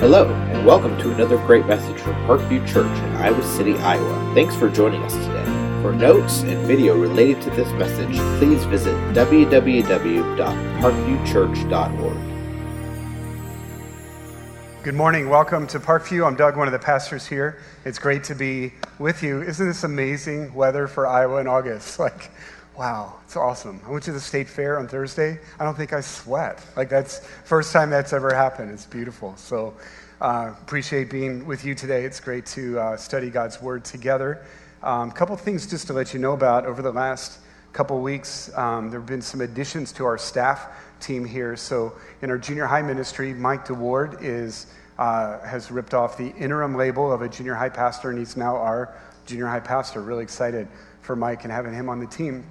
Hello, and welcome to another great message from Parkview Church in Iowa City, Iowa. Thanks for joining us today. For notes and video related to this message, please visit www.parkviewchurch.org. Good morning. Welcome to Parkview. I'm Doug, one of the pastors here. It's great to be with you. Isn't this amazing weather for Iowa in August? Like, wow, it's awesome. I went to the state fair on Thursday. I don't think I sweat. Like, that's first time that's ever happened. It's beautiful. So, uh, appreciate being with you today. It's great to uh, study God's Word together. A um, couple things just to let you know about over the last couple weeks. Um, there have been some additions to our staff team here. So, in our junior high ministry, Mike DeWard is uh, has ripped off the interim label of a junior high pastor, and he's now our junior high pastor. Really excited for Mike and having him on the team.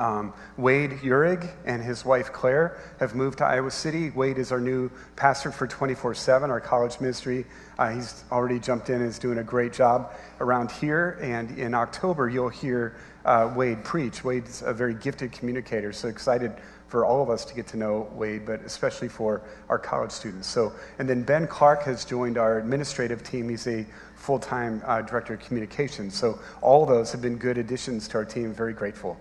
Um, Wade Urig and his wife Claire have moved to Iowa City. Wade is our new pastor for 24 7, our college ministry. Uh, he's already jumped in and is doing a great job around here. And in October, you'll hear uh, Wade preach. Wade's a very gifted communicator, so excited for all of us to get to know Wade, but especially for our college students. So, and then Ben Clark has joined our administrative team. He's a full-time uh, director of communications. So all those have been good additions to our team. Very grateful.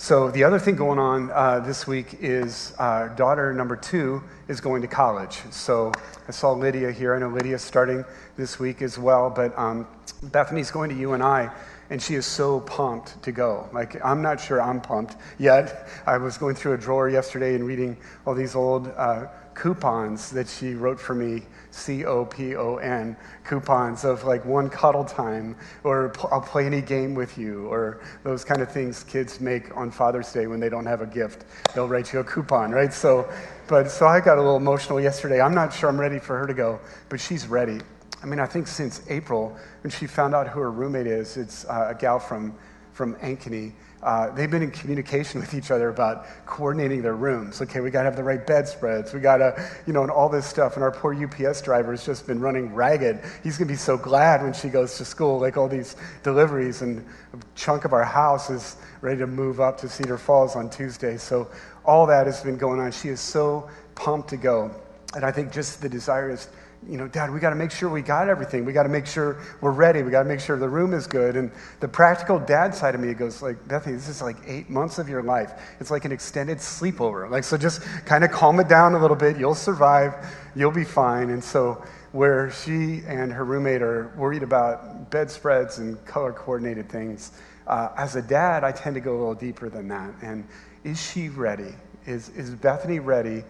So, the other thing going on uh, this week is uh, daughter number two is going to college. So, I saw Lydia here. I know Lydia's starting this week as well, but um, Bethany's going to UNI, and she is so pumped to go. Like, I'm not sure I'm pumped yet. I was going through a drawer yesterday and reading all these old uh, coupons that she wrote for me C O P O N coupons of like one cuddle time, or I'll play any game with you, or those kind of things kids make on Father's Day when they don't have a gift. They'll write you a coupon, right? So, but so I got a little emotional yesterday. I'm not sure I'm ready for her to go, but she's ready. I mean, I think since April, when she found out who her roommate is, it's uh, a gal from, from Ankeny uh, they've been in communication with each other about coordinating their rooms. Okay, we got to have the right bedspreads. We got to, you know, and all this stuff. And our poor UPS driver has just been running ragged. He's going to be so glad when she goes to school, like all these deliveries. And a chunk of our house is ready to move up to Cedar Falls on Tuesday. So all that has been going on. She is so pumped to go. And I think just the desire is you know, Dad, we got to make sure we got everything. We got to make sure we're ready. We got to make sure the room is good. And the practical dad side of me goes like, Bethany, this is like eight months of your life. It's like an extended sleepover. Like, so just kind of calm it down a little bit. You'll survive. You'll be fine. And so where she and her roommate are worried about bedspreads and color coordinated things, uh, as a dad, I tend to go a little deeper than that. And is she ready? Is, is Bethany ready?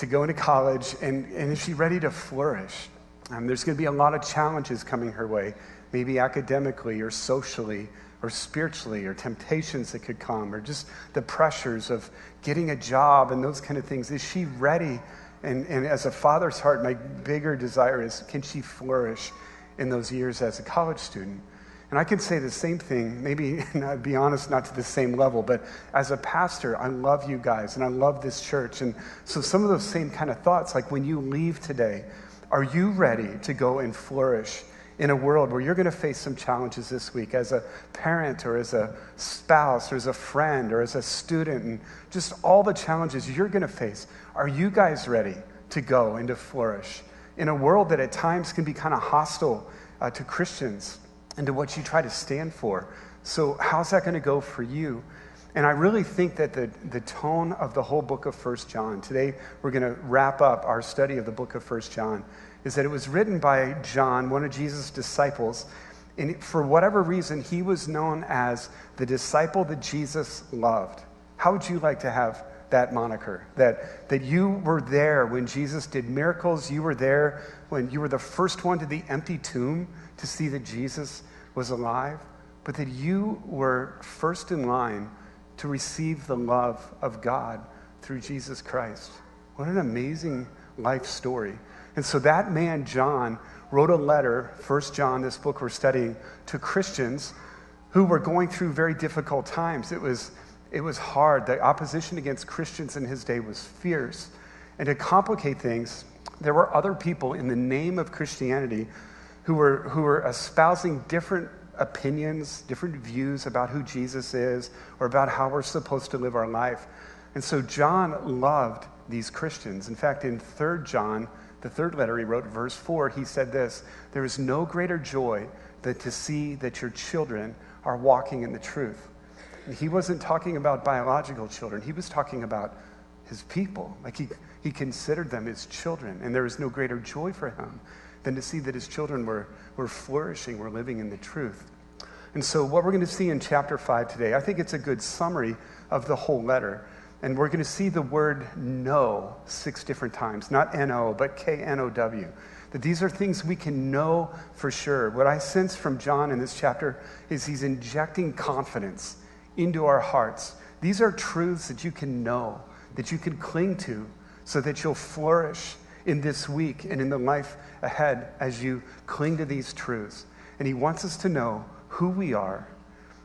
To go into college, and, and is she ready to flourish? Um, there's going to be a lot of challenges coming her way, maybe academically or socially or spiritually, or temptations that could come, or just the pressures of getting a job and those kind of things. Is she ready? And, and as a father's heart, my bigger desire is can she flourish in those years as a college student? And I can say the same thing, maybe, not, be honest, not to the same level, but as a pastor, I love you guys and I love this church. And so some of those same kind of thoughts, like when you leave today, are you ready to go and flourish in a world where you're going to face some challenges this week as a parent or as a spouse or as a friend or as a student and just all the challenges you're going to face? Are you guys ready to go and to flourish in a world that at times can be kind of hostile uh, to Christians? And to what you try to stand for. So, how's that going to go for you? And I really think that the, the tone of the whole book of First John, today we're going to wrap up our study of the book of First John, is that it was written by John, one of Jesus' disciples. And for whatever reason, he was known as the disciple that Jesus loved. How would you like to have that moniker? That, that you were there when Jesus did miracles, you were there when you were the first one to the empty tomb to see that Jesus was alive, but that you were first in line to receive the love of God through Jesus Christ. What an amazing life story. And so that man, John, wrote a letter, First John, this book we're studying, to Christians who were going through very difficult times. It was, it was hard. The opposition against Christians in his day was fierce. And to complicate things, there were other people in the name of Christianity who were, who were espousing different opinions, different views about who Jesus is or about how we're supposed to live our life. And so John loved these Christians. In fact, in 3 John, the third letter he wrote, verse 4, he said this There is no greater joy than to see that your children are walking in the truth. And he wasn't talking about biological children, he was talking about his people. Like he, he considered them his children. And there is no greater joy for him than to see that his children were, were flourishing, were living in the truth. And so, what we're going to see in chapter 5 today, I think it's a good summary of the whole letter. And we're going to see the word know six different times, not N O, but K N O W. That these are things we can know for sure. What I sense from John in this chapter is he's injecting confidence into our hearts. These are truths that you can know, that you can cling to, so that you'll flourish in this week and in the life ahead as you cling to these truths. And he wants us to know who we are,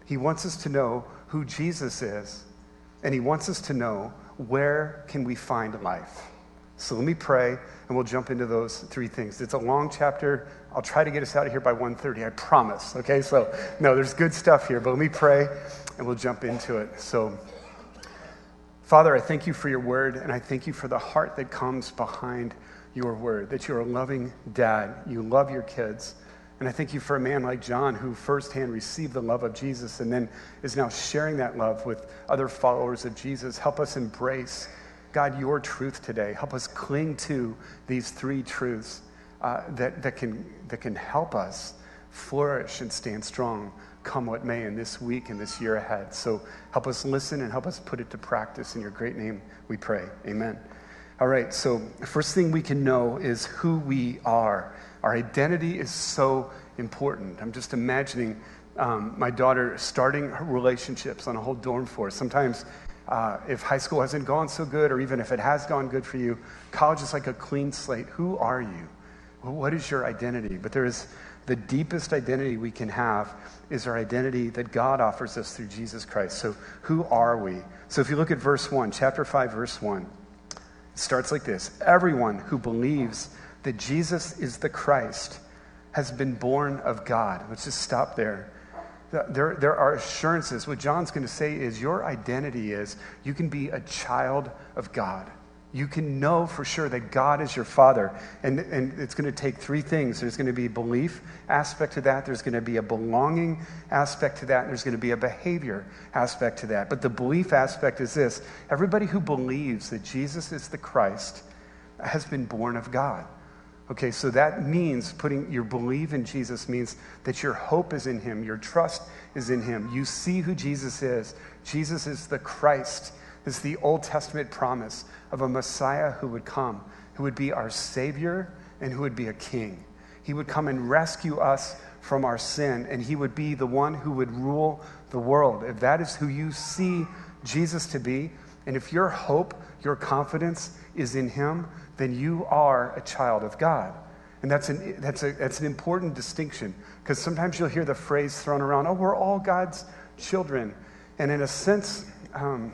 he wants us to know who Jesus is and he wants us to know where can we find life. So let me pray and we'll jump into those three things. It's a long chapter. I'll try to get us out of here by 1:30, I promise. Okay? So no, there's good stuff here, but let me pray and we'll jump into it. So Father, I thank you for your word and I thank you for the heart that comes behind your word, that you're a loving dad. You love your kids. And I thank you for a man like John who firsthand received the love of Jesus and then is now sharing that love with other followers of Jesus. Help us embrace, God, your truth today. Help us cling to these three truths uh, that, that, can, that can help us flourish and stand strong come what may in this week and this year ahead. So help us listen and help us put it to practice. In your great name, we pray. Amen. All right, so first thing we can know is who we are. Our identity is so important. I'm just imagining um, my daughter starting her relationships on a whole dorm floor. Sometimes, uh, if high school hasn't gone so good, or even if it has gone good for you, college is like a clean slate. Who are you? What is your identity? But there is the deepest identity we can have is our identity that God offers us through Jesus Christ. So, who are we? So, if you look at verse 1, chapter 5, verse 1, starts like this Everyone who believes that Jesus is the Christ has been born of God. Let's just stop there. There, there are assurances. What John's going to say is your identity is you can be a child of God. You can know for sure that God is your Father. And, and it's going to take three things there's going to be a belief aspect to that, there's going to be a belonging aspect to that, and there's going to be a behavior aspect to that. But the belief aspect is this everybody who believes that Jesus is the Christ has been born of God. Okay, so that means putting your belief in Jesus means that your hope is in him, your trust is in him. You see who Jesus is. Jesus is the Christ. Is the Old Testament promise of a Messiah who would come, who would be our Savior and who would be a king. He would come and rescue us from our sin, and he would be the one who would rule the world. If that is who you see Jesus to be, and if your hope, your confidence is in him, then you are a child of God. And that's an, that's a, that's an important distinction because sometimes you'll hear the phrase thrown around, oh, we're all God's children. And in a sense, um,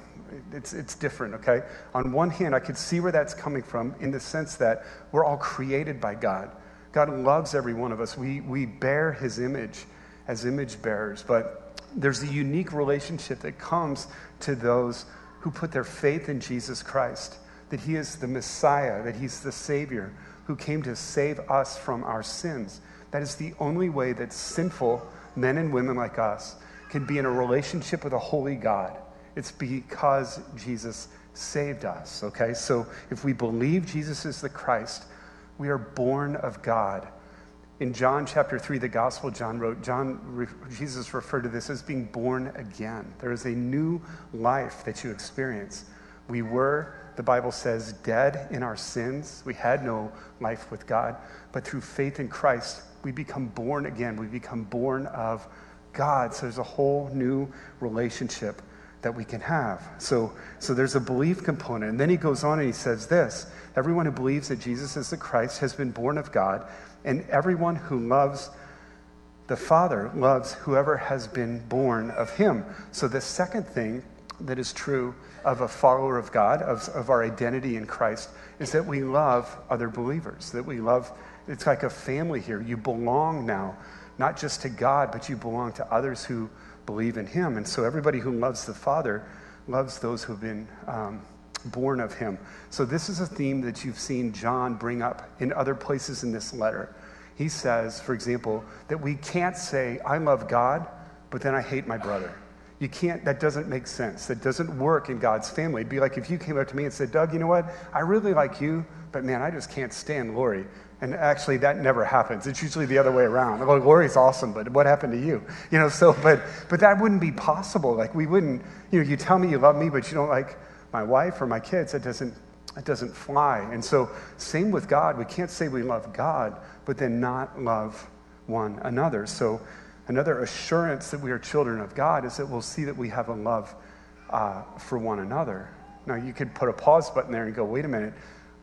it's, it's different, okay? On one hand, I could see where that's coming from in the sense that we're all created by God. God loves every one of us. We, we bear his image as image bearers, but there's a unique relationship that comes to those who put their faith in Jesus Christ that he is the Messiah, that he's the Savior who came to save us from our sins. That is the only way that sinful men and women like us can be in a relationship with a holy God. It's because Jesus saved us, okay? So if we believe Jesus is the Christ, we are born of God. In John chapter 3, the gospel John wrote, John, Jesus referred to this as being born again. There is a new life that you experience. We were the Bible says, dead in our sins. We had no life with God. But through faith in Christ, we become born again. We become born of God. So there's a whole new relationship that we can have. So, so there's a belief component. And then he goes on and he says this Everyone who believes that Jesus is the Christ has been born of God, and everyone who loves the Father loves whoever has been born of him. So the second thing that is true of a follower of God, of, of our identity in Christ, is that we love other believers, that we love, it's like a family here. You belong now, not just to God, but you belong to others who believe in Him. And so everybody who loves the Father loves those who've been um, born of him. So, this is a theme that you've seen John bring up in other places in this letter. He says, for example, that we can't say, I love God, but then I hate my brother. You can't, that doesn't make sense. That doesn't work in God's family. It'd be like if you came up to me and said, Doug, you know what? I really like you, but man, I just can't stand Lori. And actually, that never happens. It's usually the other way around. Well, Lori's awesome, but what happened to you? You know, so, but, but that wouldn't be possible. Like, we wouldn't, you know, you tell me you love me, but you don't like my wife or my kids. It doesn't, it doesn't fly. And so, same with God. We can't say we love God, but then not love one another. So, another assurance that we are children of God is that we'll see that we have a love uh, for one another. Now, you could put a pause button there and go, wait a minute.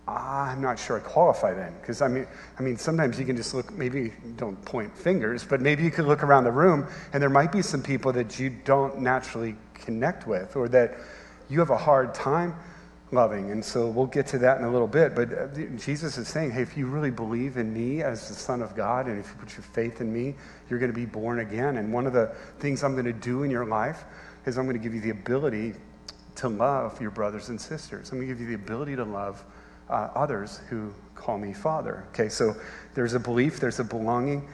I'm not sure I qualify then, because I mean, I mean, sometimes you can just look. Maybe don't point fingers, but maybe you could look around the room, and there might be some people that you don't naturally connect with, or that you have a hard time loving. And so we'll get to that in a little bit. But uh, Jesus is saying, hey, if you really believe in me as the Son of God, and if you put your faith in me, you're going to be born again. And one of the things I'm going to do in your life is I'm going to give you the ability to love your brothers and sisters. I'm going to give you the ability to love uh, others who call me Father. Okay, so there's a belief, there's a belonging.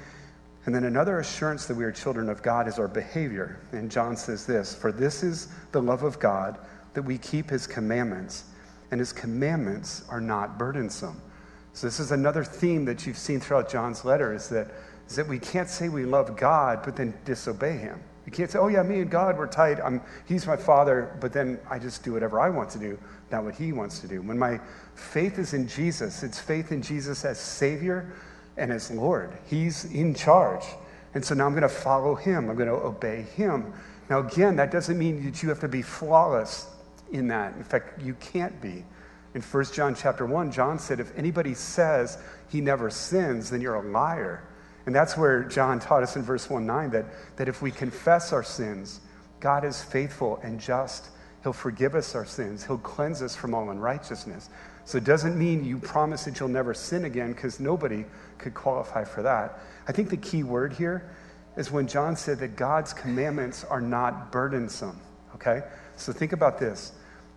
And then another assurance that we are children of God is our behavior. And John says this For this is the love of God that we keep his commandments, and his commandments are not burdensome. So this is another theme that you've seen throughout John's letter is that, is that we can't say we love God but then disobey him. We can't say, oh yeah, me and God, we're tight. I'm, he's my father, but then I just do whatever I want to do, not what he wants to do. When my faith is in Jesus, it's faith in Jesus as Savior and as Lord. He's in charge. And so now I'm going to follow him. I'm going to obey him. Now, again, that doesn't mean that you have to be flawless in that. In fact, you can't be. In 1 John chapter 1, John said, if anybody says he never sins, then you're a liar. And that's where John taught us in verse 1 9 that, that if we confess our sins, God is faithful and just. He'll forgive us our sins, He'll cleanse us from all unrighteousness. So it doesn't mean you promise that you'll never sin again because nobody could qualify for that. I think the key word here is when John said that God's commandments are not burdensome. Okay? So think about this.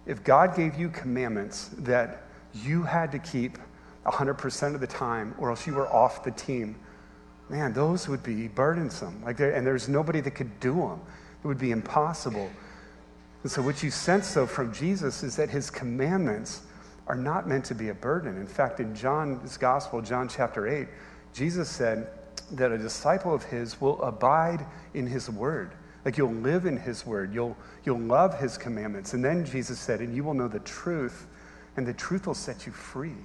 If God gave you commandments that you had to keep 100% of the time, or else you were off the team, man, those would be burdensome. Like and there's nobody that could do them. It would be impossible. And so, what you sense, though, from Jesus is that his commandments are not meant to be a burden. In fact, in John's gospel, John chapter 8, Jesus said that a disciple of his will abide in his word. Like you'll live in his word, you'll, you'll love his commandments. And then Jesus said, and you will know the truth, and the truth will set you free.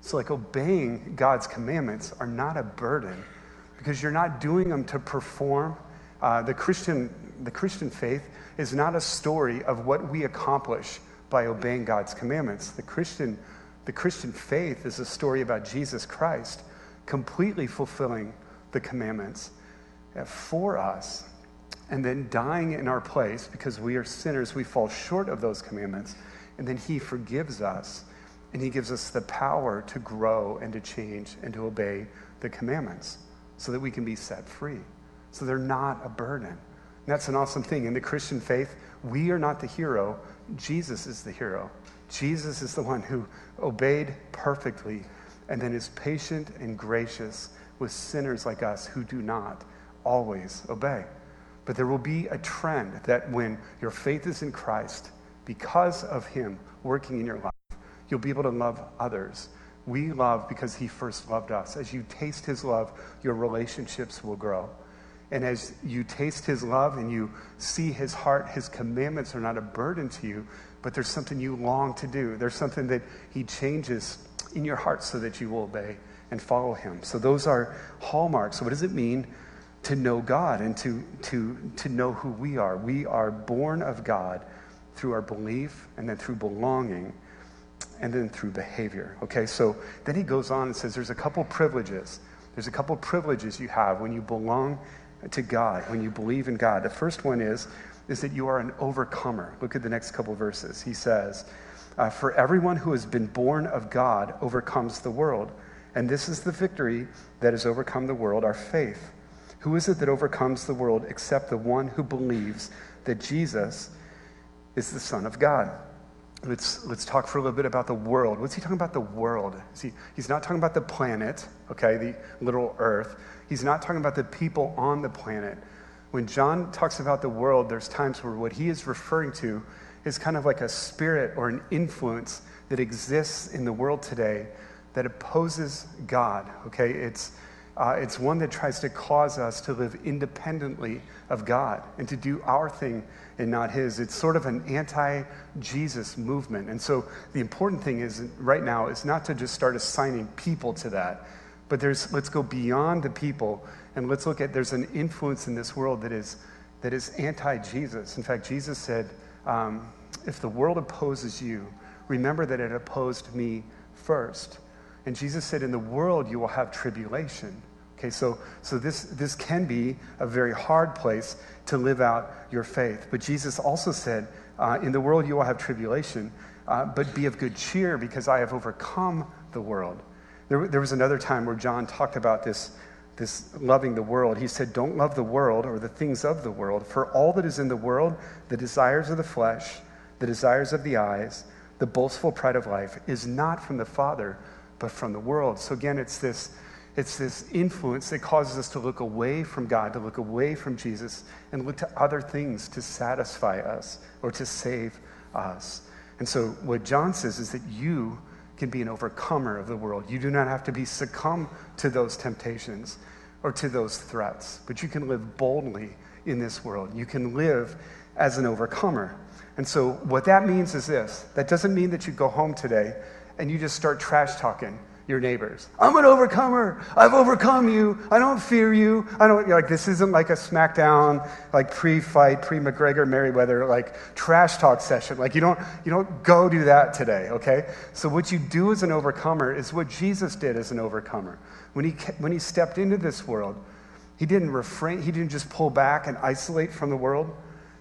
So, like obeying God's commandments are not a burden because you're not doing them to perform. Uh, the, Christian, the Christian faith is not a story of what we accomplish by obeying God's commandments. The Christian, the Christian faith is a story about Jesus Christ completely fulfilling the commandments uh, for us and then dying in our place because we are sinners, we fall short of those commandments, and then He forgives us and He gives us the power to grow and to change and to obey the commandments so that we can be set free. So they're not a burden. And that's an awesome thing. In the Christian faith, we are not the hero, Jesus is the hero. Jesus is the one who obeyed perfectly and then is patient and gracious with sinners like us who do not always obey. But there will be a trend that when your faith is in Christ, because of Him working in your life, you'll be able to love others. We love because He first loved us. As you taste His love, your relationships will grow. And as you taste His love and you see His heart, His commandments are not a burden to you, but there's something you long to do. There's something that He changes in your heart so that you will obey and follow Him. So those are hallmarks. What does it mean to know God and to, to, to know who we are. We are born of God through our belief and then through belonging and then through behavior. Okay, so then he goes on and says there's a couple privileges. There's a couple privileges you have when you belong to God, when you believe in God. The first one is, is that you are an overcomer. Look at the next couple verses. He says, uh, For everyone who has been born of God overcomes the world. And this is the victory that has overcome the world, our faith. Who is it that overcomes the world except the one who believes that Jesus is the Son of God? Let's, let's talk for a little bit about the world. What's he talking about the world? See, he's not talking about the planet, okay, the literal earth. He's not talking about the people on the planet. When John talks about the world, there's times where what he is referring to is kind of like a spirit or an influence that exists in the world today that opposes God, okay? It's, uh, it's one that tries to cause us to live independently of God and to do our thing and not His. It's sort of an anti Jesus movement. And so the important thing is right now is not to just start assigning people to that, but there's, let's go beyond the people and let's look at there's an influence in this world that is, that is anti Jesus. In fact, Jesus said, um, if the world opposes you, remember that it opposed me first. And Jesus said, In the world you will have tribulation. Okay, so, so this, this can be a very hard place to live out your faith. But Jesus also said, uh, In the world you will have tribulation, uh, but be of good cheer because I have overcome the world. There, there was another time where John talked about this, this loving the world. He said, Don't love the world or the things of the world, for all that is in the world, the desires of the flesh, the desires of the eyes, the boastful pride of life, is not from the Father, but from the world. So again, it's this it's this influence that causes us to look away from God, to look away from Jesus, and look to other things to satisfy us or to save us. And so, what John says is that you can be an overcomer of the world. You do not have to be succumb to those temptations or to those threats, but you can live boldly in this world. You can live as an overcomer. And so, what that means is this that doesn't mean that you go home today and you just start trash talking your neighbors. I'm an overcomer. I've overcome you. I don't fear you. I don't like this isn't like a SmackDown like pre-fight, pre-McGregor Mayweather like trash talk session. Like you don't you don't go do that today, okay? So what you do as an overcomer is what Jesus did as an overcomer. When he when he stepped into this world, he didn't refrain, he didn't just pull back and isolate from the world.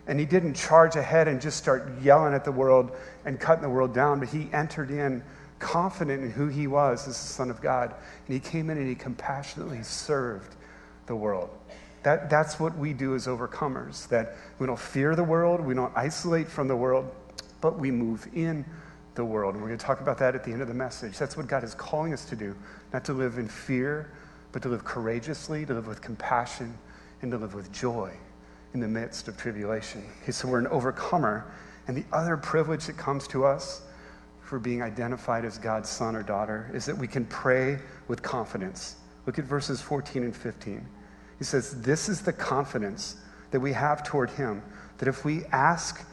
And he didn't charge ahead and just start yelling at the world and cutting the world down, but he entered in confident in who he was as the Son of God. And he came in and he compassionately served the world. That, that's what we do as overcomers, that we don't fear the world, we don't isolate from the world, but we move in the world. And we're going to talk about that at the end of the message. That's what God is calling us to do, not to live in fear, but to live courageously, to live with compassion, and to live with joy in the midst of tribulation. Okay, so we're an overcomer. And the other privilege that comes to us for being identified as God's son or daughter is that we can pray with confidence. Look at verses 14 and 15. He says, This is the confidence that we have toward him, that if we ask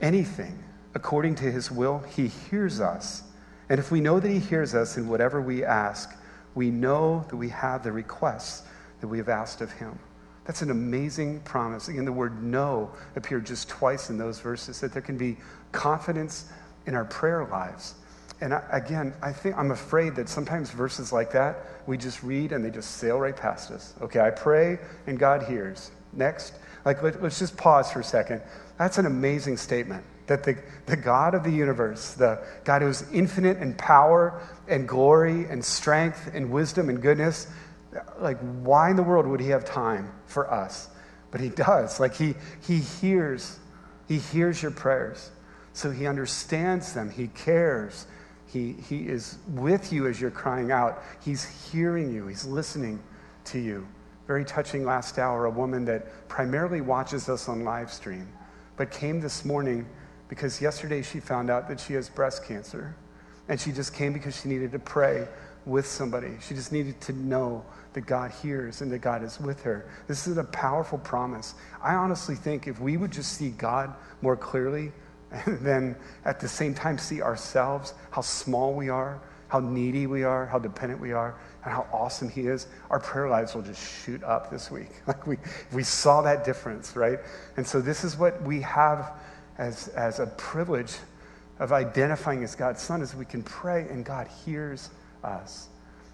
anything according to his will, he hears us. And if we know that he hears us in whatever we ask, we know that we have the requests that we have asked of him. That's an amazing promise. Again, the word know appeared just twice in those verses, that there can be confidence in our prayer lives. And I, again, I think I'm afraid that sometimes verses like that we just read and they just sail right past us. Okay, I pray and God hears. Next, like let, us just pause for a second. That's an amazing statement that the, the God of the universe, the God who is infinite in power and glory and strength and wisdom and goodness, like why in the world would he have time for us? But he does. Like he he hears, he hears your prayers. So he understands them, he cares. He, he is with you as you're crying out. He's hearing you, he's listening to you. Very touching last hour, a woman that primarily watches us on live stream, but came this morning because yesterday she found out that she has breast cancer. And she just came because she needed to pray with somebody. She just needed to know that God hears and that God is with her. This is a powerful promise. I honestly think if we would just see God more clearly, and then at the same time see ourselves, how small we are, how needy we are, how dependent we are, and how awesome He is, our prayer lives will just shoot up this week. Like we, we saw that difference, right? And so this is what we have as, as a privilege of identifying as God's Son, is we can pray and God hears us.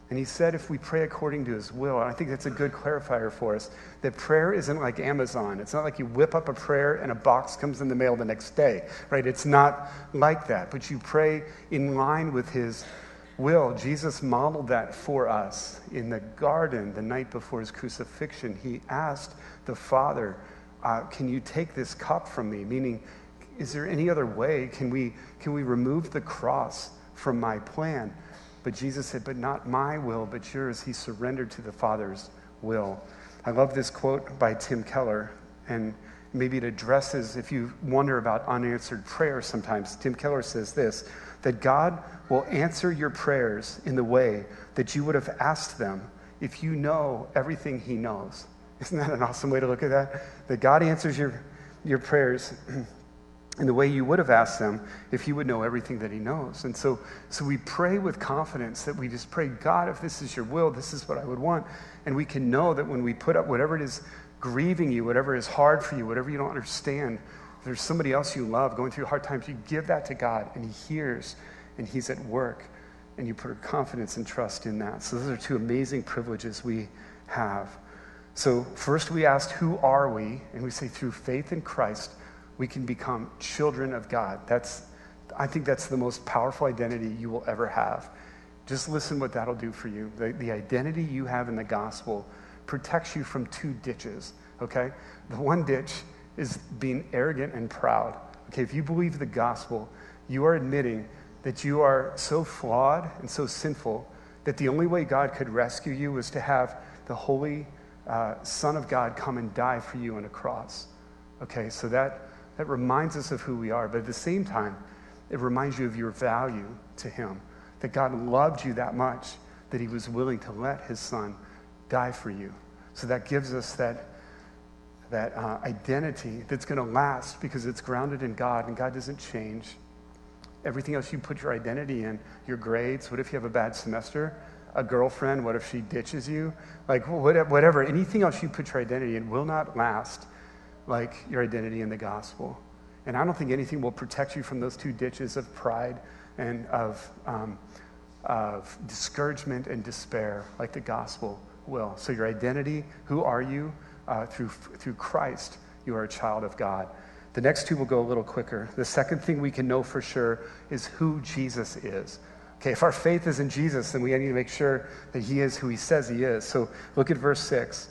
And he said if we pray according to his will, and I think that's a good clarifier for us, that prayer isn't like Amazon. It's not like you whip up a prayer and a box comes in the mail the next day, right? It's not like that. But you pray in line with his will. Jesus modeled that for us in the garden the night before his crucifixion. He asked the Father, uh, Can you take this cup from me? Meaning, is there any other way? Can we, can we remove the cross from my plan? But Jesus said, But not my will, but yours. He surrendered to the Father's will. I love this quote by Tim Keller, and maybe it addresses if you wonder about unanswered prayers sometimes. Tim Keller says this that God will answer your prayers in the way that you would have asked them if you know everything He knows. Isn't that an awesome way to look at that? That God answers your, your prayers in the way you would have asked them if you would know everything that he knows. And so, so we pray with confidence that we just pray, God, if this is your will, this is what I would want. And we can know that when we put up whatever it is grieving you, whatever is hard for you, whatever you don't understand, there's somebody else you love going through hard times, you give that to God and he hears and he's at work and you put confidence and trust in that. So those are two amazing privileges we have. So first we asked, who are we? And we say through faith in Christ, we can become children of God. That's, I think that's the most powerful identity you will ever have. Just listen what that'll do for you. The, the identity you have in the gospel protects you from two ditches, okay? The one ditch is being arrogant and proud. Okay, if you believe the gospel, you are admitting that you are so flawed and so sinful that the only way God could rescue you was to have the holy uh, Son of God come and die for you on a cross. Okay, so that that reminds us of who we are. But at the same time, it reminds you of your value to Him. That God loved you that much that He was willing to let His Son die for you. So that gives us that, that uh, identity that's going to last because it's grounded in God and God doesn't change. Everything else you put your identity in, your grades, what if you have a bad semester? A girlfriend, what if she ditches you? Like, whatever, anything else you put your identity in will not last like your identity in the gospel. And I don't think anything will protect you from those two ditches of pride and of, um, of discouragement and despair like the gospel will. So, your identity, who are you? Uh, through, through Christ, you are a child of God. The next two will go a little quicker. The second thing we can know for sure is who Jesus is. Okay, if our faith is in Jesus, then we need to make sure that he is who he says he is. So look at verse 6.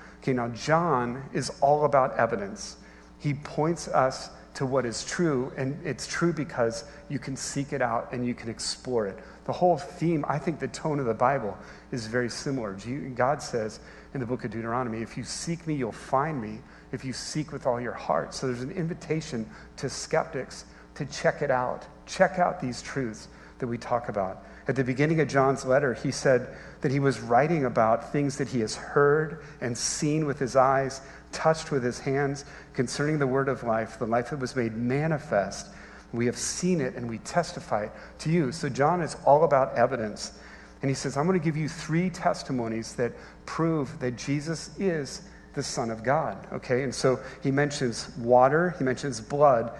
Okay, now John is all about evidence. He points us to what is true, and it's true because you can seek it out and you can explore it. The whole theme, I think the tone of the Bible is very similar. God says in the book of Deuteronomy, if you seek me, you'll find me if you seek with all your heart. So there's an invitation to skeptics to check it out. Check out these truths that we talk about. At the beginning of John's letter, he said that he was writing about things that he has heard and seen with his eyes, touched with his hands concerning the word of life, the life that was made manifest. We have seen it and we testify to you. So, John is all about evidence. And he says, I'm going to give you three testimonies that prove that Jesus is the Son of God. Okay? And so he mentions water, he mentions blood,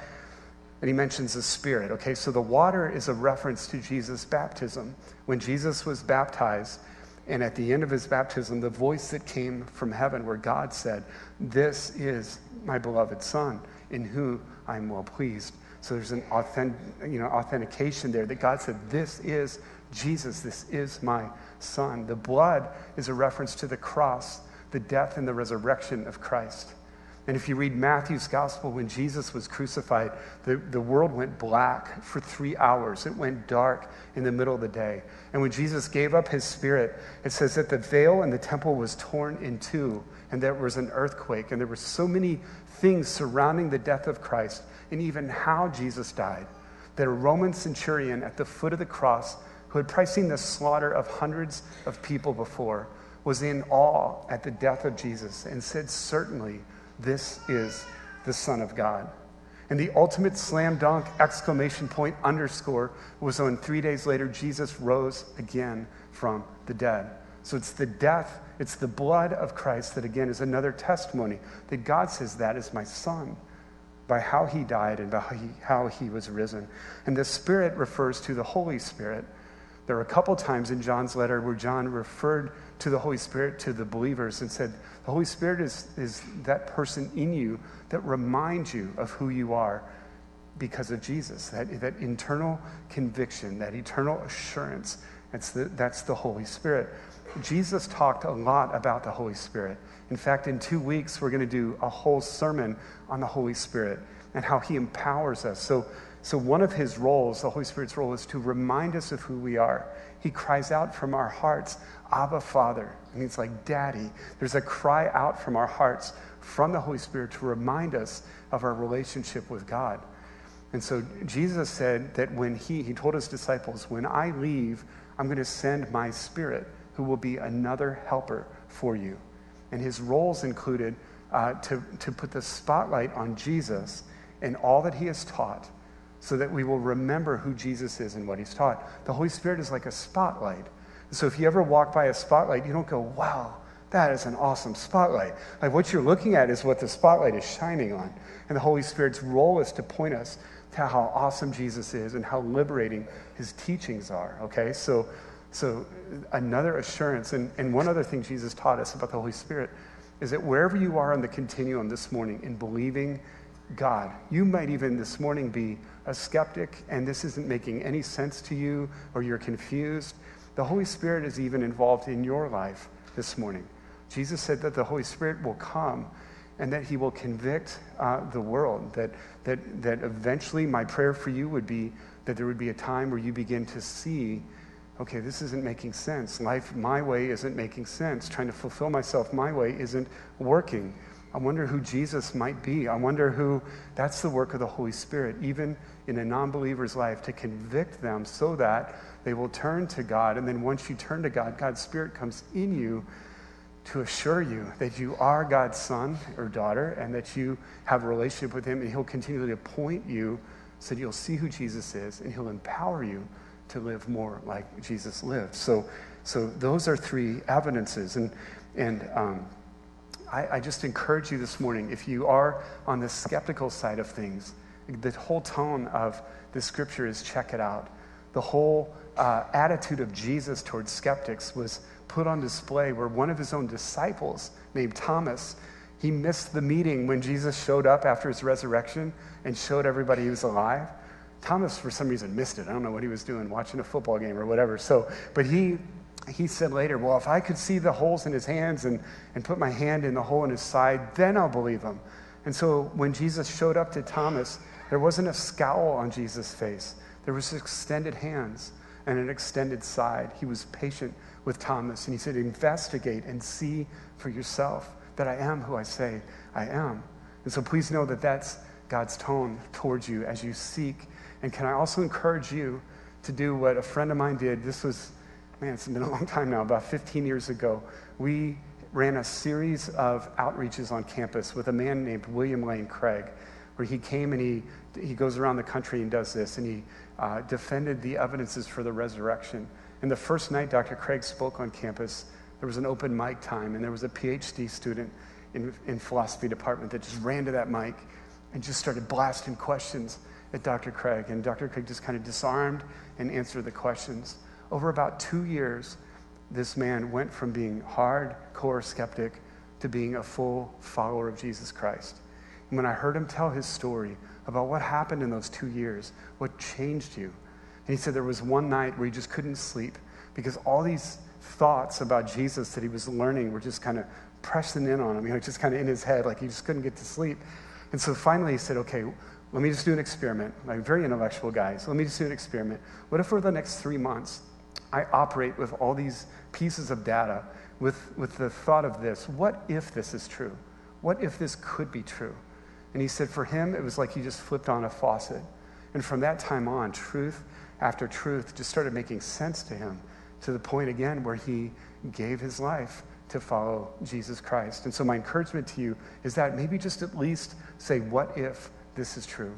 and he mentions the Spirit. Okay, so the water is a reference to Jesus' baptism. When Jesus was baptized, and at the end of his baptism, the voice that came from heaven, where God said, This is my beloved Son, in whom I'm well pleased. So there's an authentic, you know, authentication there that God said, This is Jesus, this is my Son. The blood is a reference to the cross, the death and the resurrection of Christ. And if you read Matthew's gospel, when Jesus was crucified, the, the world went black for three hours. It went dark in the middle of the day. And when Jesus gave up his spirit, it says that the veil in the temple was torn in two, and there was an earthquake. And there were so many things surrounding the death of Christ and even how Jesus died that a Roman centurion at the foot of the cross, who had probably seen the slaughter of hundreds of people before, was in awe at the death of Jesus and said, Certainly this is the Son of God. And the ultimate slam dunk exclamation point underscore was when three days later Jesus rose again from the dead. So it's the death, it's the blood of Christ that again is another testimony that God says, That is my son. by how he died and by how he, was risen. And the Spirit refers to the Holy Spirit. There are a couple times in John's letter where John referred to the Holy Spirit to the believers and said, The Holy Spirit is, is that person in you that reminds you of who you are because of Jesus, that, that internal conviction, that eternal assurance. That's the, that's the Holy Spirit. Jesus talked a lot about the Holy Spirit. In fact, in two weeks, we're going to do a whole sermon on the Holy Spirit and how he empowers us. So, so, one of his roles, the Holy Spirit's role, is to remind us of who we are. He cries out from our hearts, Abba, Father. And he's like, Daddy. There's a cry out from our hearts from the Holy Spirit to remind us of our relationship with God. And so Jesus said that when he, he told his disciples, when I leave, I'm going to send my spirit who will be another helper for you. And his roles included uh, to, to put the spotlight on Jesus and all that he has taught so that we will remember who Jesus is and what he's taught. The Holy Spirit is like a spotlight. So if you ever walk by a spotlight, you don't go, wow, that is an awesome spotlight. Like what you're looking at is what the spotlight is shining on. And the Holy Spirit's role is to point us to how awesome Jesus is and how liberating his teachings are. Okay? So, so another assurance, and, and one other thing Jesus taught us about the Holy Spirit is that wherever you are on the continuum this morning in believing God, you might even this morning be a skeptic and this isn't making any sense to you or you're confused. The Holy Spirit is even involved in your life this morning. Jesus said that the Holy Spirit will come and that he will convict uh, the world. That, that, that eventually, my prayer for you would be that there would be a time where you begin to see okay, this isn't making sense. Life my way isn't making sense. Trying to fulfill myself my way isn't working. I wonder who Jesus might be. I wonder who, that's the work of the Holy Spirit, even in a non believer's life, to convict them so that they will turn to God. And then once you turn to God, God's Spirit comes in you to assure you that you are God's son or daughter and that you have a relationship with Him, and He'll continually appoint you so that you'll see who Jesus is and He'll empower you to live more like Jesus lived. So, so those are three evidences. And, and um, I, I just encourage you this morning, if you are on the skeptical side of things, the whole tone of the scripture is check it out. The whole uh, attitude of Jesus towards skeptics was put on display where one of his own disciples, named Thomas, he missed the meeting when Jesus showed up after his resurrection and showed everybody he was alive. Thomas, for some reason, missed it. I don't know what he was doing, watching a football game or whatever. So, but he, he said later, Well, if I could see the holes in his hands and, and put my hand in the hole in his side, then I'll believe him. And so when Jesus showed up to Thomas, there wasn't a scowl on Jesus' face, there was extended hands and an extended side. He was patient with Thomas, and he said, Investigate and see for yourself that I am who I say I am. And so please know that that's God's tone towards you as you seek. And can I also encourage you to do what a friend of mine did? This was, man, it's been a long time now, about 15 years ago. We ran a series of outreaches on campus with a man named William Lane Craig, where he came and he, he goes around the country and does this, and he uh, defended the evidences for the resurrection. And the first night Dr. Craig spoke on campus, there was an open mic time, and there was a PhD student in, in philosophy department that just ran to that mic and just started blasting questions at Dr. Craig. And Dr. Craig just kind of disarmed and answered the questions. Over about two years, this man went from being hardcore skeptic to being a full follower of Jesus Christ. And when I heard him tell his story about what happened in those two years, what changed you, and he said there was one night where he just couldn't sleep because all these thoughts about Jesus that he was learning were just kind of pressing in on him, you know, just kind of in his head, like he just couldn't get to sleep. And so finally he said, okay, let me just do an experiment. Like a very intellectual guy, so let me just do an experiment. What if for the next three months I operate with all these pieces of data with, with the thought of this? What if this is true? What if this could be true? And he said for him, it was like he just flipped on a faucet. And from that time on, truth after truth just started making sense to him to the point again where he gave his life to follow Jesus Christ. And so, my encouragement to you is that maybe just at least say, What if this is true?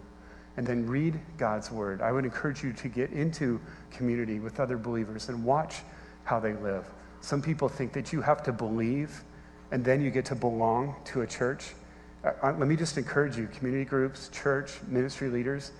And then read God's word. I would encourage you to get into community with other believers and watch how they live. Some people think that you have to believe and then you get to belong to a church. Uh, uh, let me just encourage you, community groups, church, ministry leaders.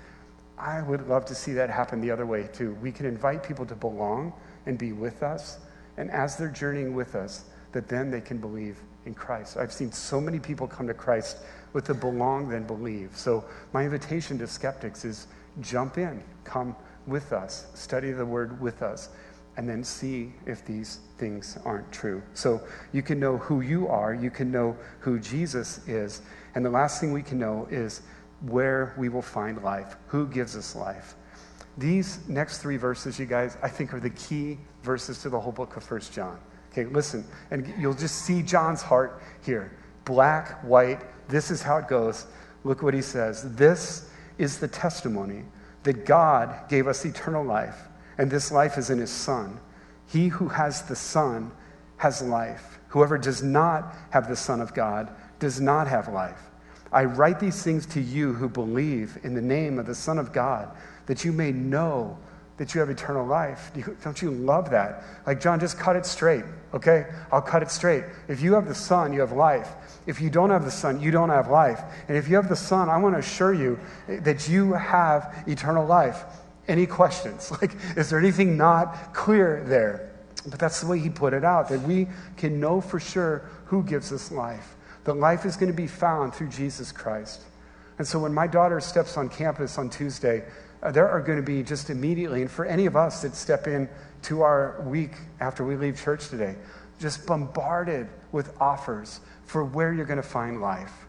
I would love to see that happen the other way too. We can invite people to belong and be with us. And as they're journeying with us, that then they can believe in Christ. I've seen so many people come to Christ with the belong then believe. So my invitation to skeptics is jump in, come with us, study the word with us, and then see if these things aren't true. So you can know who you are, you can know who Jesus is, and the last thing we can know is where we will find life, who gives us life. These next three verses, you guys, I think are the key verses to the whole book of First John. Okay, listen, and you'll just see John's heart here. Black, white, this is how it goes. Look what he says. This is the testimony that God gave us eternal life, and this life is in his Son. He who has the Son has life. Whoever does not have the Son of God does not have life. I write these things to you who believe in the name of the Son of God, that you may know that you have eternal life. Don't you love that? Like, John, just cut it straight, okay? I'll cut it straight. If you have the Son, you have life. If you don't have the Son, you don't have life. And if you have the Son, I want to assure you that you have eternal life. Any questions? Like, is there anything not clear there? But that's the way he put it out, that we can know for sure who gives us life. That life is going to be found through Jesus Christ. And so when my daughter steps on campus on Tuesday, uh, there are going to be just immediately, and for any of us that step in to our week after we leave church today, just bombarded with offers for where you're going to find life.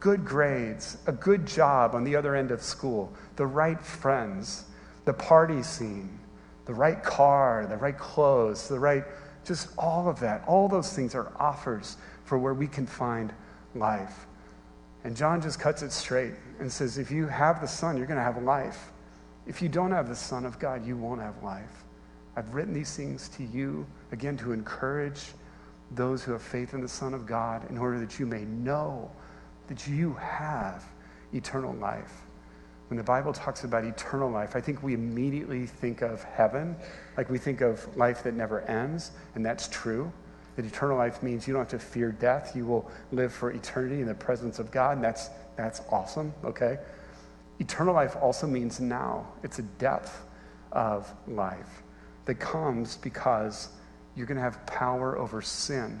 Good grades, a good job on the other end of school, the right friends, the party scene, the right car, the right clothes, the right, just all of that. All those things are offers for where we can find life. And John just cuts it straight and says, if you have the Son, you're going to have life. If you don't have the Son of God, you won't have life. I've written these things to you, again, to encourage those who have faith in the Son of God in order that you may know that you have eternal life. When the Bible talks about eternal life, I think we immediately think of heaven, like we think of life that never ends, and that's true. That eternal life means you don't have to fear death. You will live for eternity in the presence of God, and that's, that's awesome, okay? Eternal life also means now. It's a depth of life that comes because you're going to have power over sin.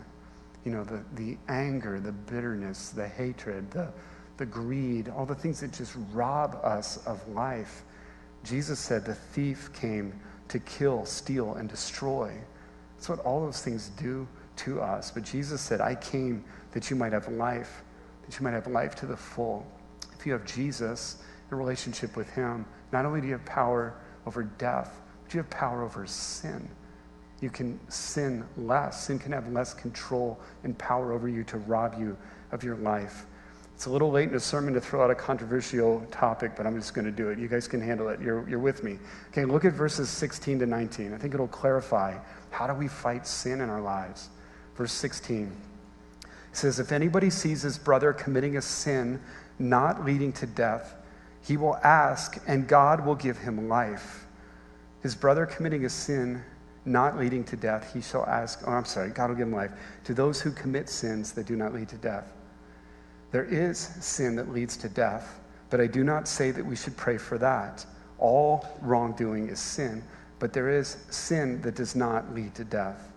You know, the, the anger, the bitterness, the hatred, the, the greed, all the things that just rob us of life. Jesus said the thief came to kill, steal, and destroy. That's what all those things do to us. But Jesus said, I came that you might have life, that you might have life to the full. If you have Jesus, a relationship with Him, not only do you have power over death, but you have power over sin. You can sin less. Sin can have less control and power over you to rob you of your life. It's a little late in a sermon to throw out a controversial topic, but I'm just going to do it. You guys can handle it. You're, you're with me. Okay, look at verses 16 to 19. I think it'll clarify how do we fight sin in our lives. Verse 16 it says, If anybody sees his brother committing a sin not leading to death, he will ask, and God will give him life. His brother committing a sin not leading to death, he shall ask, oh, I'm sorry, God will give him life. To those who commit sins that do not lead to death. There is sin that leads to death, but I do not say that we should pray for that. All wrongdoing is sin, but there is sin that does not lead to death.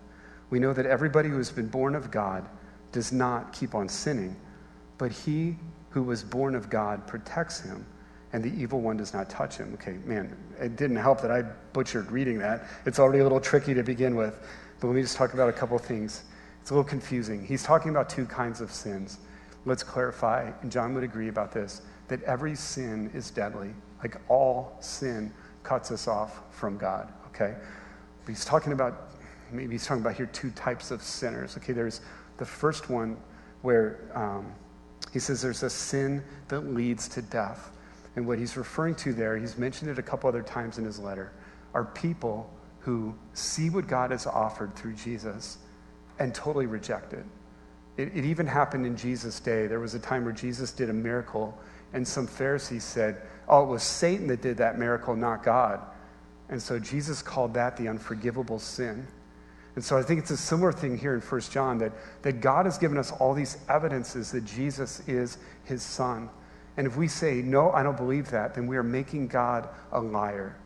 We know that everybody who has been born of God does not keep on sinning, but he who was born of God protects him and the evil one does not touch him. Okay, man, it didn't help that I butchered reading that. It's already a little tricky to begin with. But let me just talk about a couple things. It's a little confusing. He's talking about two kinds of sins. Let's clarify, and John would agree about this, that every sin is deadly. Like all sin cuts us off from God, okay? But he's talking about, maybe he's talking about here two types of sinners. Okay, there's the first one where um, he says there's a sin that leads to death. And what he's referring to there, he's mentioned it a couple other times in his letter, are people who see what God has offered through Jesus and totally reject it. It, it even happened in Jesus' day. There was a time where Jesus did a miracle, and some Pharisees said, Oh, it was Satan that did that miracle, not God. And so Jesus called that the unforgivable sin. And so I think it's a similar thing here in 1 John that, that God has given us all these evidences that Jesus is his son. And if we say, no, I don't believe that, then we are making God a liar.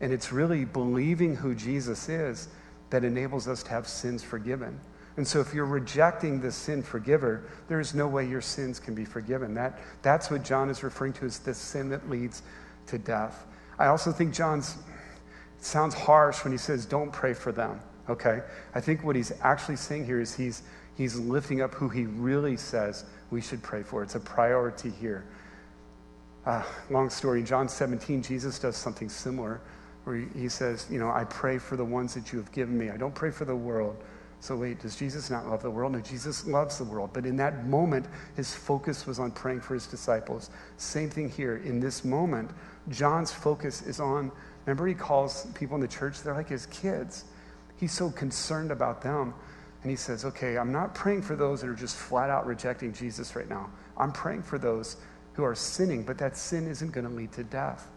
And it's really believing who Jesus is that enables us to have sins forgiven. And so if you're rejecting the sin forgiver, there is no way your sins can be forgiven. That, that's what John is referring to as the sin that leads to death. I also think John's sounds harsh when he says, don't pray for them okay? I think what he's actually saying here is he's, he's lifting up who he really says we should pray for. It's a priority here. Uh, long story, John 17, Jesus does something similar where he, he says, You know, I pray for the ones that you have given me. I don't pray for the world. So, wait, does Jesus not love the world? No, Jesus loves the world. But in that moment, his focus was on praying for his disciples. Same thing here. In this moment, John's focus is on, remember, he calls people in the church, they're like his kids. He's so concerned about them. And he says, okay, I'm not praying for those that are just flat out rejecting Jesus right now. I'm praying for those who are sinning, but that sin isn't going to lead to death.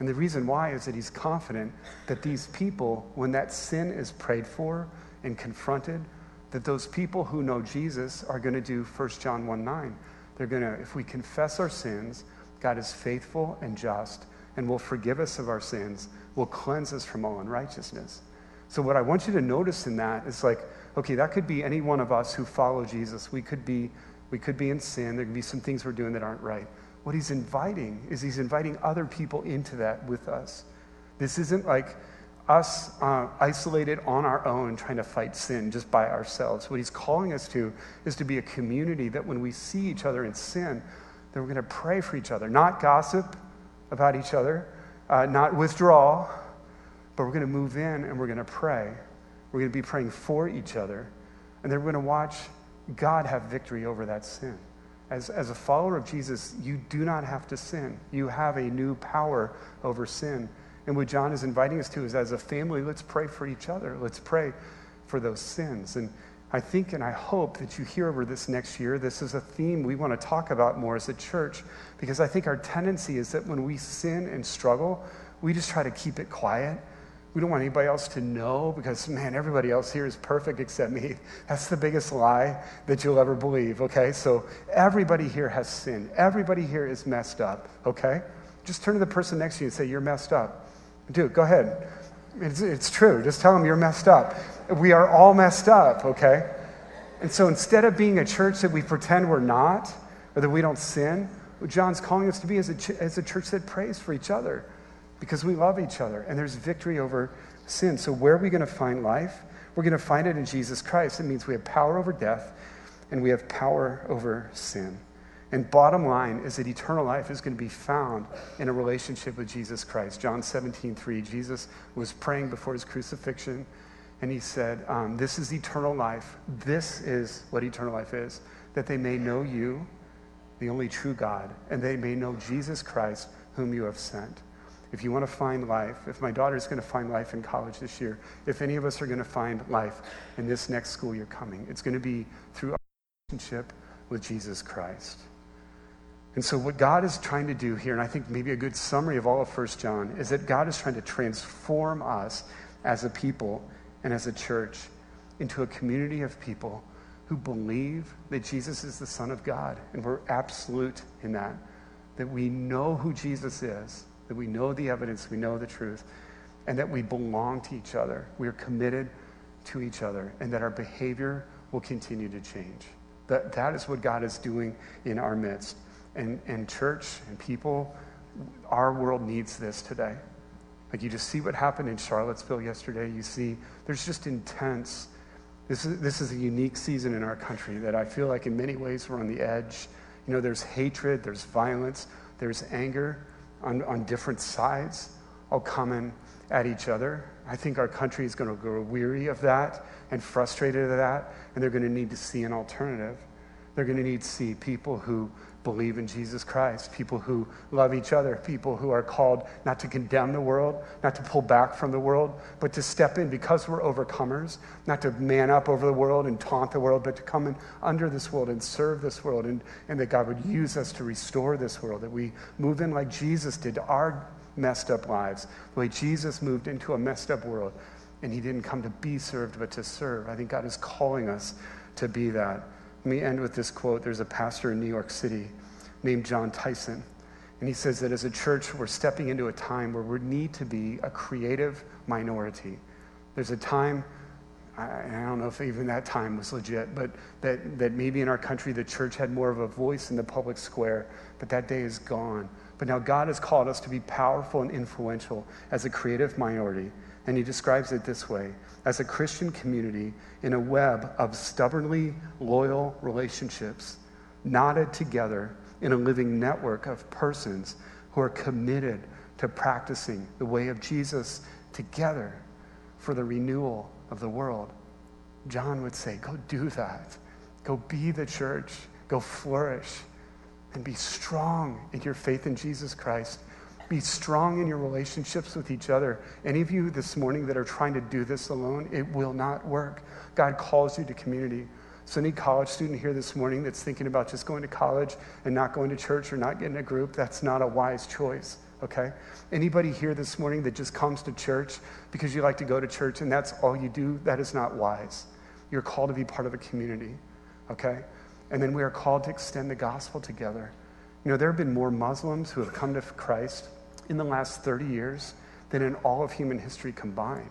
And the reason why is that he's confident that these people, when that sin is prayed for and confronted, that those people who know Jesus are going to do 1 John 1 9. They're going to, if we confess our sins, God is faithful and just and will forgive us of our sins, will cleanse us from all unrighteousness. So, what I want you to notice in that is like, okay, that could be any one of us who follow Jesus. We could be, we could be in sin. There could be some things we're doing that aren't right. What he's inviting is he's inviting other people into that with us. This isn't like us uh, isolated on our own trying to fight sin just by ourselves. What he's calling us to is to be a community that when we see each other in sin, that we're going to pray for each other, not gossip about each other, uh, not withdraw, but we're going to move in and we're going to pray. We're going to be praying for each other. And then we're going to watch God have victory over that sin. As, as a follower of Jesus, you do not have to sin. You have a new power over sin. And what John is inviting us to is as a family, let's pray for each other. Let's pray for those sins. And I think and I hope that you hear over this next year, this is a theme we want to talk about more as a church, because I think our tendency is that when we sin and struggle, we just try to keep it quiet we don't want anybody else to know because, man, everybody else here is perfect except me. That's the biggest lie that you'll ever believe, okay? So everybody here has sin. Everybody here is messed up, okay? Just turn to the person next to you and say, You're messed up. Dude, go ahead. It's, it's true. Just tell them you're messed up. We are all messed up, okay? And so instead of being a church that we pretend we're not or that we don't sin, what John's calling us to be is a, ch- as a church that prays for each other because we love each other and there's victory over sin. So, where are we going to find life? We're going to find it in Jesus Christ. It means we have power over death and we have power over sin. And bottom line is that eternal life is going to be found in a relationship with Jesus Christ. John 17, 3, Jesus was praying before his crucifixion, and he said, um, This is eternal life. This is what eternal life is, that they may know you, the only true God, and they may know Jesus Christ, whom you have sent if you want to find life, if my daughter is going to find life in college this year, if any of us are going to find life in this next school year coming, it's going to be through our relationship with Jesus Christ. And so, what God is trying to do here, and I think maybe a good summary of all of 1 John, is that God is trying to transform us as a people and as a church into a community of people who believe that Jesus is the Son of God. And we're absolute in that, that we know who Jesus is that we know the evidence, we know the truth, and that we belong to each other. We are committed to each other, and that our behavior will continue to change. That, that is what God is doing in our midst. And, and church and people, our world needs this today. Like you just see what happened in Charlottesville yesterday. You see there's just intense. This is, this is a unique season in our country that I feel like in many ways we're on the edge. You know, there's hatred, there's violence, there's anger, on, on different sides, all coming at each other. I think our country is going to grow weary of that and frustrated of that, and they're going to need to see an alternative. They're going to need to see people who believe in Jesus Christ, people who love each other, people who are called not to condemn the world, not to pull back from the world, but to step in because we're overcomers, not to man up over the world and taunt the world, but to come in under this world and serve this world, and, and that God would use us to restore this world, that we move in like Jesus did to our messed up lives, the way Jesus moved into a messed up world and he didn't come to be served, but to serve. I think God is calling us to be that. Let me end with this quote. There's a pastor in New York City named Jon Tyson. And he says that as a church, we're stepping into a time where we need to be a creative minority. There's a time, I, don't know if even that time was legit, but that, that maybe in our country the church had more of a voice in the public square, but that day is gone. But now God has called us to be powerful and influential as a creative minority. And he describes it this way as a Christian community in a web of stubbornly loyal relationships, knotted together in a living network of persons who are committed to practicing the way of Jesus together for the renewal of the world. John would say, Go do that. Go be the church. Go flourish and be strong in your faith in Jesus Christ. Be strong in your relationships with each other. Any of you this morning that are trying to do this alone, it will not work. God calls you to community. So, any college student here this morning that's thinking about just going to college and not going to church or not getting a group, that's not a wise choice, okay? Anybody here this morning that just comes to church because you like to go to church and that's all you do, that is not wise. You're called to be part of a community, okay? And then we are called to extend the gospel together. You know, there have been more Muslims who have come to Christ in the last 30 years than in all of human history combined.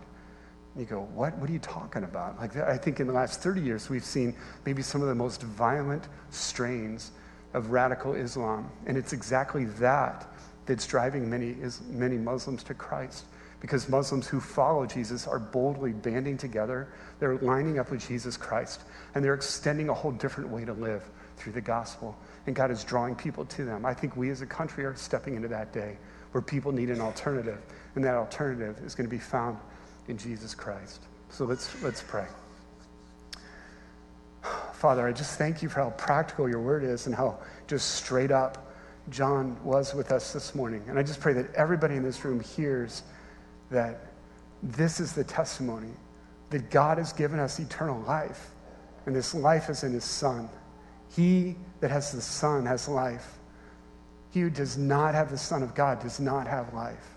You go, what? What are you talking about? Like, I think in the last 30 years, we've seen maybe some of the most violent strains of radical Islam. And it's exactly that that's driving many, many Muslims to Christ. Because Muslims who follow Jesus are boldly banding together, they're lining up with Jesus Christ, and they're extending a whole different way to live through the gospel. And God is drawing people to them. I think we as a country are stepping into that day where people need an alternative, and that alternative is going to be found in Jesus Christ. So let's, let's pray. Father, I just thank you for how practical your word is and how just straight up John was with us this morning. And I just pray that everybody in this room hears that this is the testimony that God has given us eternal life, and this life is in his Son. He that has the Son has life. He who does not have the Son of God does not have life.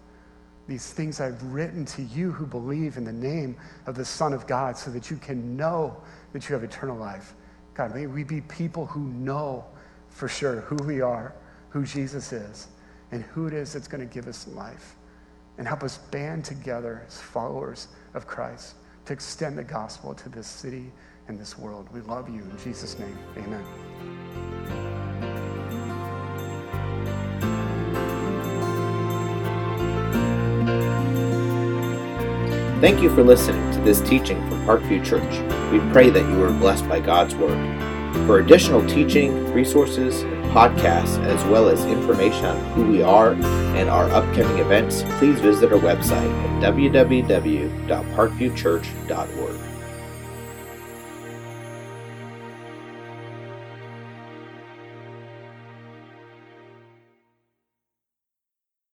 These things I've written to you who believe in the name of the Son of God so that you can know that you have eternal life. God, may we be people who know for sure who we are, who Jesus is, and who it is that's going to give us life. And help us band together as followers of Christ to extend the gospel to this city and this world. We love you. In Jesus' name, amen. Thank you for listening to this teaching from Parkview Church. We pray that you are blessed by God's Word. For additional teaching, resources, and podcasts, as well as information on who we are and our upcoming events, please visit our website at www.parkviewchurch.org.